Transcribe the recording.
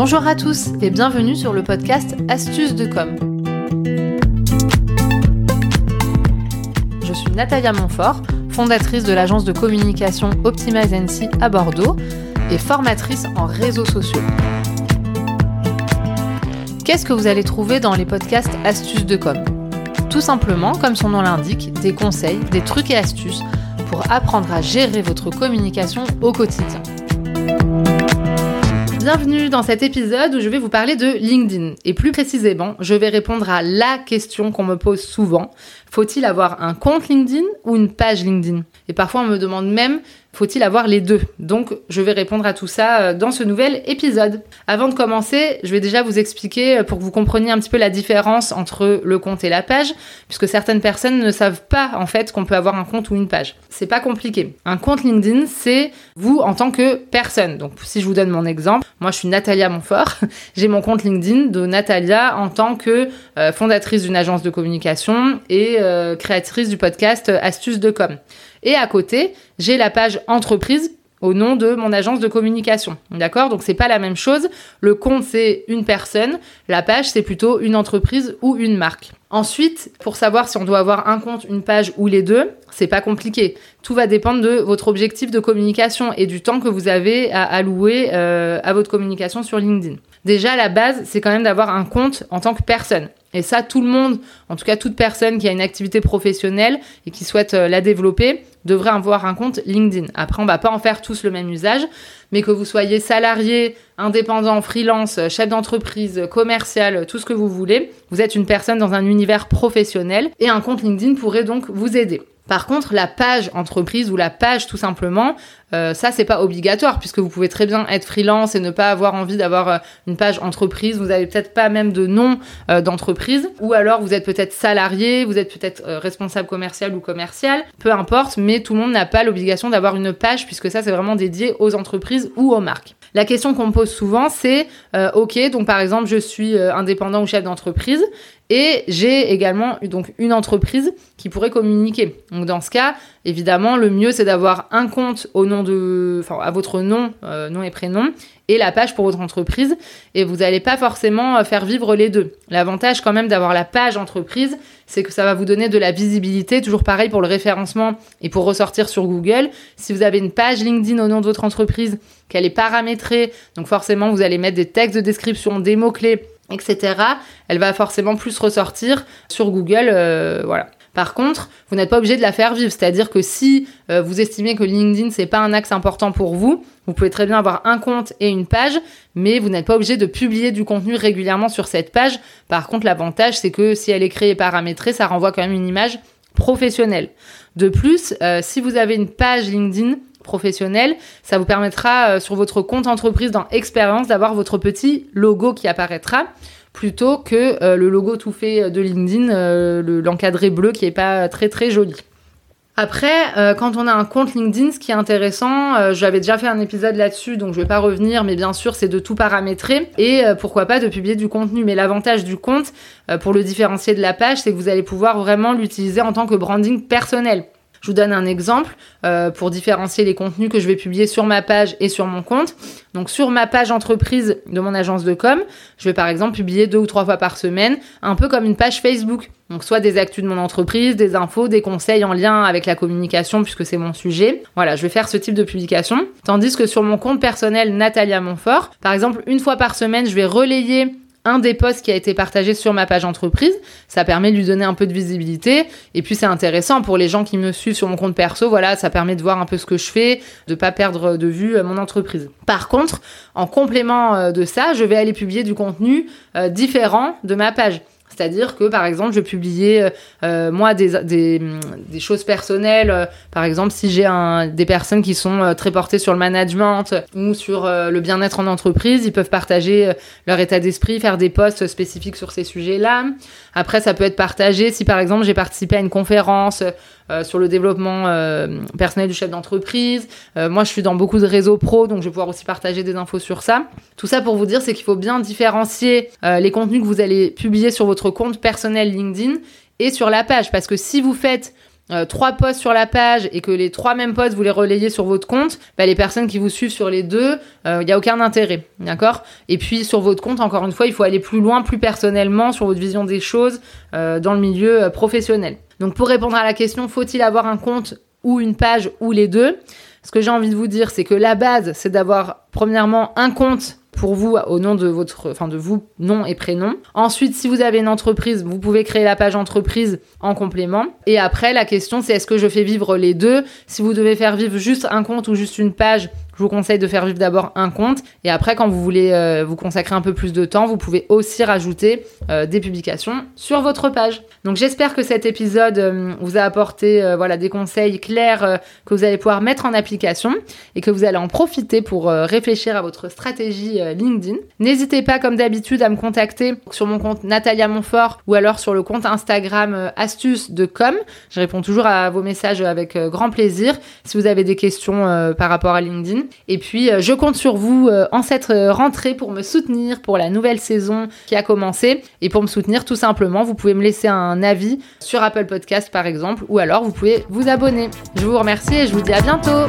Bonjour à tous et bienvenue sur le podcast Astuces de com. Je suis Natalia Montfort, fondatrice de l'agence de communication Optimize NC à Bordeaux et formatrice en réseaux sociaux. Qu'est-ce que vous allez trouver dans les podcasts Astuces de com? Tout simplement, comme son nom l'indique, des conseils, des trucs et astuces pour apprendre à gérer votre communication au quotidien. Bienvenue dans cet épisode où je vais vous parler de LinkedIn. Et plus précisément, je vais répondre à la question qu'on me pose souvent. Faut-il avoir un compte LinkedIn ou une page LinkedIn? Et parfois on me demande même faut-il avoir les deux? Donc je vais répondre à tout ça euh, dans ce nouvel épisode. Avant de commencer, je vais déjà vous expliquer euh, pour que vous compreniez un petit peu la différence entre le compte et la page, puisque certaines personnes ne savent pas en fait qu'on peut avoir un compte ou une page. C'est pas compliqué. Un compte LinkedIn, c'est vous en tant que personne. Donc si je vous donne mon exemple, moi je suis Natalia Montfort, j'ai mon compte LinkedIn de Natalia en tant que euh, fondatrice d'une agence de communication et créatrice du podcast Astuces de com. Et à côté, j'ai la page entreprise au nom de mon agence de communication. D'accord? Donc c'est pas la même chose. Le compte c'est une personne, la page c'est plutôt une entreprise ou une marque. Ensuite, pour savoir si on doit avoir un compte, une page ou les deux, c'est pas compliqué. Tout va dépendre de votre objectif de communication et du temps que vous avez à allouer euh, à votre communication sur LinkedIn. Déjà, la base, c'est quand même d'avoir un compte en tant que personne. Et ça, tout le monde, en tout cas toute personne qui a une activité professionnelle et qui souhaite euh, la développer, devrait avoir un compte LinkedIn. Après, on va pas en faire tous le même usage, mais que vous soyez salarié, indépendant, freelance, chef d'entreprise, commercial, tout ce que vous voulez, vous êtes une personne dans un univers professionnel et un compte LinkedIn pourrait donc vous aider. Par contre, la page entreprise ou la page tout simplement, euh, ça c'est pas obligatoire puisque vous pouvez très bien être freelance et ne pas avoir envie d'avoir euh, une page entreprise. Vous avez peut-être pas même de nom euh, d'entreprise ou alors vous êtes peut-être salarié, vous êtes peut-être responsable commercial ou commercial, peu importe. Mais tout le monde n'a pas l'obligation d'avoir une page puisque ça c'est vraiment dédié aux entreprises ou aux marques. La question qu'on me pose souvent c'est ok donc par exemple je suis indépendant ou chef d'entreprise et j'ai également donc une entreprise qui pourrait communiquer. Donc dans ce cas, évidemment, le mieux c'est d'avoir un compte au nom de, à votre nom, euh, nom et prénom, et la page pour votre entreprise. Et vous n'allez pas forcément euh, faire vivre les deux. L'avantage quand même d'avoir la page entreprise, c'est que ça va vous donner de la visibilité. Toujours pareil pour le référencement et pour ressortir sur Google. Si vous avez une page LinkedIn au nom de votre entreprise, qu'elle est paramétrée, donc forcément vous allez mettre des textes de description, des mots clés etc., elle va forcément plus ressortir sur Google. Euh, voilà. Par contre, vous n'êtes pas obligé de la faire vivre. C'est-à-dire que si euh, vous estimez que LinkedIn c'est pas un axe important pour vous, vous pouvez très bien avoir un compte et une page, mais vous n'êtes pas obligé de publier du contenu régulièrement sur cette page. Par contre, l'avantage c'est que si elle est créée et paramétrée, ça renvoie quand même une image professionnelle. De plus, euh, si vous avez une page LinkedIn, professionnelle, ça vous permettra sur votre compte entreprise dans Expérience d'avoir votre petit logo qui apparaîtra plutôt que euh, le logo tout fait de LinkedIn, euh, l'encadré bleu qui est pas très très joli. Après, euh, quand on a un compte LinkedIn, ce qui est intéressant, j'avais déjà fait un épisode là-dessus, donc je vais pas revenir, mais bien sûr, c'est de tout paramétrer et pourquoi pas de publier du contenu. Mais l'avantage du compte, pour le différencier de la page, c'est que vous allez pouvoir vraiment l'utiliser en tant que branding personnel. Je vous donne un exemple euh, pour différencier les contenus que je vais publier sur ma page et sur mon compte. Donc sur ma page entreprise de mon agence de com, je vais par exemple publier deux ou trois fois par semaine, un peu comme une page Facebook. Donc soit des actus de mon entreprise, des infos, des conseils en lien avec la communication puisque c'est mon sujet. Voilà, je vais faire ce type de publication. Tandis que sur mon compte personnel Natalia Montfort, par exemple, une fois par semaine, je vais relayer un des posts qui a été partagé sur ma page entreprise. Ça permet de lui donner un peu de visibilité. Et puis c'est intéressant pour les gens qui me suivent sur mon compte perso. Voilà, ça permet de voir un peu ce que je fais, de pas perdre de vue euh, mon entreprise. Par contre, en complément euh, de ça, je vais aller publier du contenu euh, différent de ma page. C'est-à-dire que, par exemple, je publiais, euh, euh, moi, des, choses personnelles. Euh, par exemple, si j'ai des personnes qui sont très portées sur le management ou sur le bien-être en entreprise, ils peuvent partager leur état d'esprit, faire des posts spécifiques sur ces sujets-là. Après, ça peut être partagé si, par exemple, j'ai participé à une conférence euh, sur le développement euh, personnel du chef d'entreprise. Euh, moi, je suis dans beaucoup de réseaux pro, donc je vais pouvoir aussi partager des infos sur ça. Tout ça pour vous dire, c'est qu'il faut bien différencier les contenus que vous allez publier sur votre compte personnel LinkedIn et sur la page, parce que si vous faites euh, trois posts sur la page et que les trois mêmes posts vous les relayez sur votre compte, bah, les personnes qui vous suivent sur les deux, il euh, n'y a aucun intérêt, d'accord? Et puis sur votre compte, encore une fois, il faut aller plus loin, plus personnellement sur votre vision des choses euh, dans le milieu professionnel. Donc pour répondre à la question, faut-il avoir un compte ou une page ou les deux? Ce que j'ai envie de vous dire, c'est que la base, c'est d'avoir premièrement un compte pour vous au nom de votre, enfin de vous, nom et prénom. Ensuite, si vous avez une entreprise, vous pouvez créer la page entreprise en complément. Et après, la question c'est est-ce que je fais vivre les deux? Si vous devez faire vivre juste un compte ou juste une page, je vous conseille de faire vivre d'abord un compte et après quand vous voulez euh, vous consacrer un peu plus de temps, vous pouvez aussi rajouter euh, des publications sur votre page. Donc j'espère que cet épisode euh, vous a apporté voilà des conseils clairs que vous allez pouvoir mettre en application et que vous allez en profiter pour réfléchir à votre stratégie LinkedIn. N'hésitez pas comme d'habitude à me contacter sur mon compte Natalia Montfort ou alors sur le compte Instagram astuce de com. Je réponds toujours à vos messages avec grand plaisir si vous avez des questions par rapport à LinkedIn. Et puis, euh, je compte sur vous euh, en cette euh, rentrée pour me soutenir pour la nouvelle saison qui a commencé. Et pour me soutenir, tout simplement, vous pouvez me laisser un avis sur Apple Podcast, par exemple, ou alors vous pouvez vous abonner. Je vous remercie et je vous dis à bientôt.